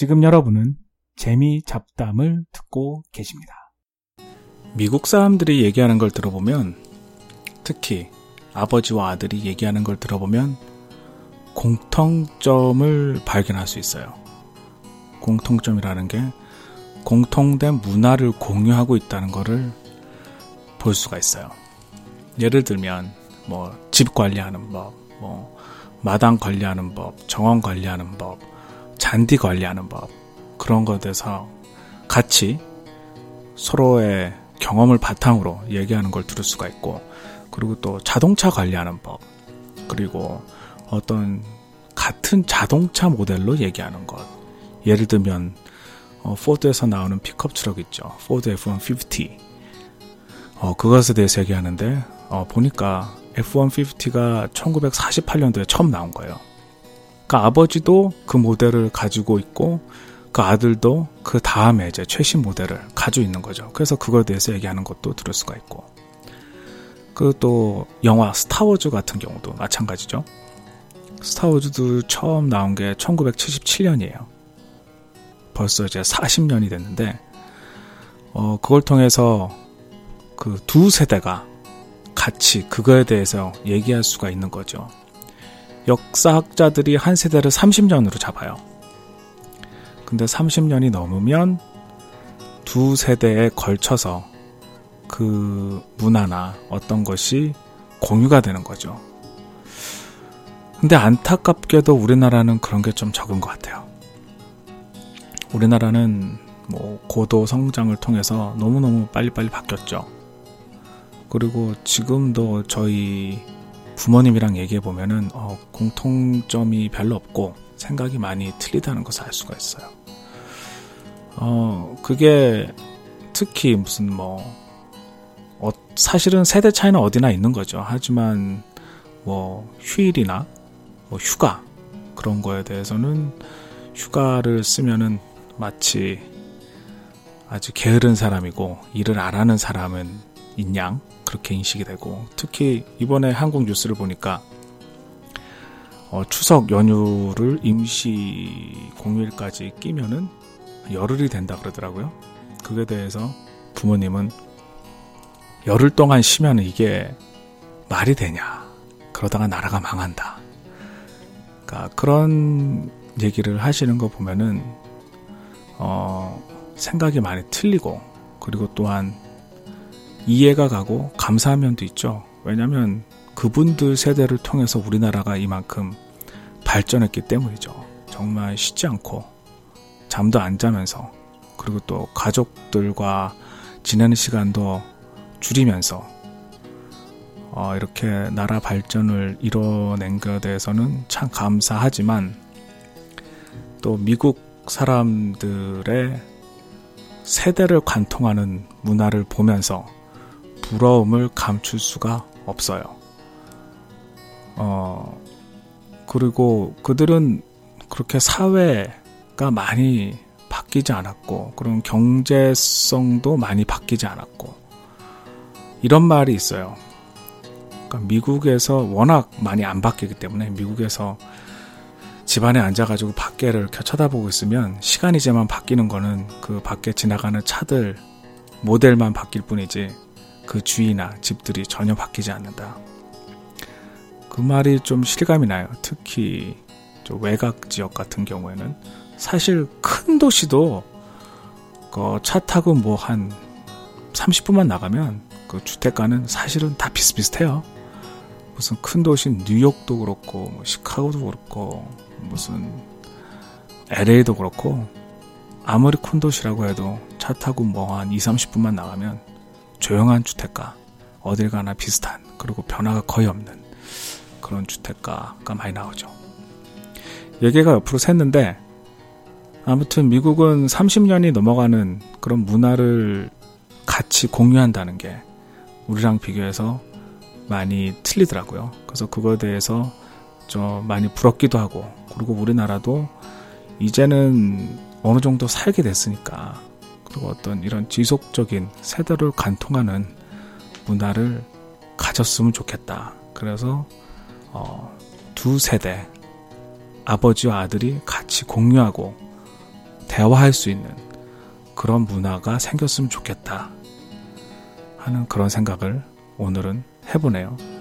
지금 여러분은 재미 잡담을 듣고 계십니다. 미국 사람들이 얘기하는 걸 들어보면 특히 아버지와 아들이 얘기하는 걸 들어보면 공통점을 발견할 수 있어요. 공통점이라는 게 공통된 문화를 공유하고 있다는 것을 볼 수가 있어요. 예를 들면 뭐 집 관리하는 법, 뭐 마당 관리하는 법, 정원 관리하는 법, 잔디 관리하는 법 그런 것에 대해서 같이 서로의 경험을 바탕으로 얘기하는 걸 들을 수가 있고 그리고 또 자동차 관리하는 법 그리고 어떤 같은 자동차 모델로 얘기하는 것. 예를 들면 어, 포드에서 나오는 픽업 트럭 있죠. 포드 F-150 어, 그것에 대해서 얘기하는데 어, 보니까 F-150가 1948년도에 처음 나온 거예요. 그러니까 아버지도 그 모델을 가지고 있고 그 아들도 그 다음에 이제 최신 모델을 가지고 있는 거죠. 그래서 그거에 대해서 얘기하는 것도 들을 수가 있고. 그 또 영화 스타워즈 같은 경우도 마찬가지죠. 스타워즈도 처음 나온 게 1977년이에요. 벌써 이제 40년이 됐는데, 어, 그걸 통해서 그 두 세대가 같이 그거에 대해서 얘기할 수가 있는 거죠. 역사학자들이 한 세대를 30년으로 잡아요. 근데 30년이 넘으면 두 세대에 걸쳐서 그 문화나 어떤 것이 공유가 되는 거죠. 근데 안타깝게도 우리나라는 그런 게 좀 적은 것 같아요. 우리나라는 뭐 고도 성장을 통해서 너무너무 빨리빨리 바뀌었죠. 그리고 지금도 저희 부모님이랑 얘기해 보면은 어, 공통점이 별로 없고 생각이 많이 틀리다는 것을 알 수가 있어요. 어, 그게 특히 무슨 뭐 어, 사실은 세대 차이는 어디나 있는 거죠. 하지만 뭐 휴일이나 뭐 휴가 그런 거에 대해서는 휴가를 쓰면은 마치 아주 게으른 사람이고 일을 안 하는 사람은 인양 그렇게 인식이 되고 특히 이번에 한국 뉴스를 보니까 어, 추석 연휴를 임시 공휴일까지 끼면은 열흘이 된다 그러더라고요. 그에 대해서 부모님은 열흘 동안 쉬면 이게 말이 되냐. 그러다가 나라가 망한다. 그러니까 그런 얘기를 하시는 거 보면은 어, 생각이 많이 틀리고 그리고 또한 이해가 가고 감사한 면도 있죠. 왜냐하면 그분들 세대를 통해서 우리나라가 이만큼 발전했기 때문이죠. 정말 쉽지 않고 잠도 안 자면서 그리고 또 가족들과 지내는 시간도 줄이면서 어, 이렇게 나라 발전을 이뤄낸 것에 대해서는 참 감사하지만 또 미국 사람들의 세대를 관통하는 문화를 보면서 부러움을 감출 수가 없어요. 어, 그리고 그들은 그렇게 사회가 많이 바뀌지 않았고, 그런 경제성도 많이 바뀌지 않았고, 이런 말이 있어요. 그러니까 미국에서 워낙 많이 안 바뀌기 때문에 미국에서 집안에 앉아가지고 밖에를 이렇게 쳐다보고 있으면 시간이제만 바뀌는 거는 그 밖에 지나가는 차들 모델만 바뀔 뿐이지 그 주위나 집들이 전혀 바뀌지 않는다. 그 말이 좀 실감이 나요. 특히 외곽 지역 같은 경우에는 사실 큰 도시도 그 차 타고 뭐 한 30분만 나가면 그 주택가는 사실은 다 비슷비슷해요. 무슨 큰 도시 뉴욕도 그렇고 뭐 시카고도 그렇고 무슨 LA도 그렇고 아무리 큰 도시라고 해도 차 타고 뭐 한 2, 30분만 나가면 조용한 주택가 어딜 가나 비슷한 그리고 변화가 거의 없는 그런 주택가가 많이 나오죠. 얘기가 옆으로 샜는데 아무튼 미국은 30년이 넘어가는 그런 문화를 같이 공유한다는 게 우리랑 비교해서 많이 틀리더라고요. 그래서 그거에 대해서 좀 많이 부럽기도 하고 그리고 우리나라도 이제는 어느 정도 살게 됐으니까 그리고 어떤 이런 지속적인 세대를 관통하는 문화를 가졌으면 좋겠다. 그래서 어, 두 세대 아버지와 아들이 같이 공유하고 대화할 수 있는 그런 문화가 생겼으면 좋겠다 하는 그런 생각을 오늘은 해보네요.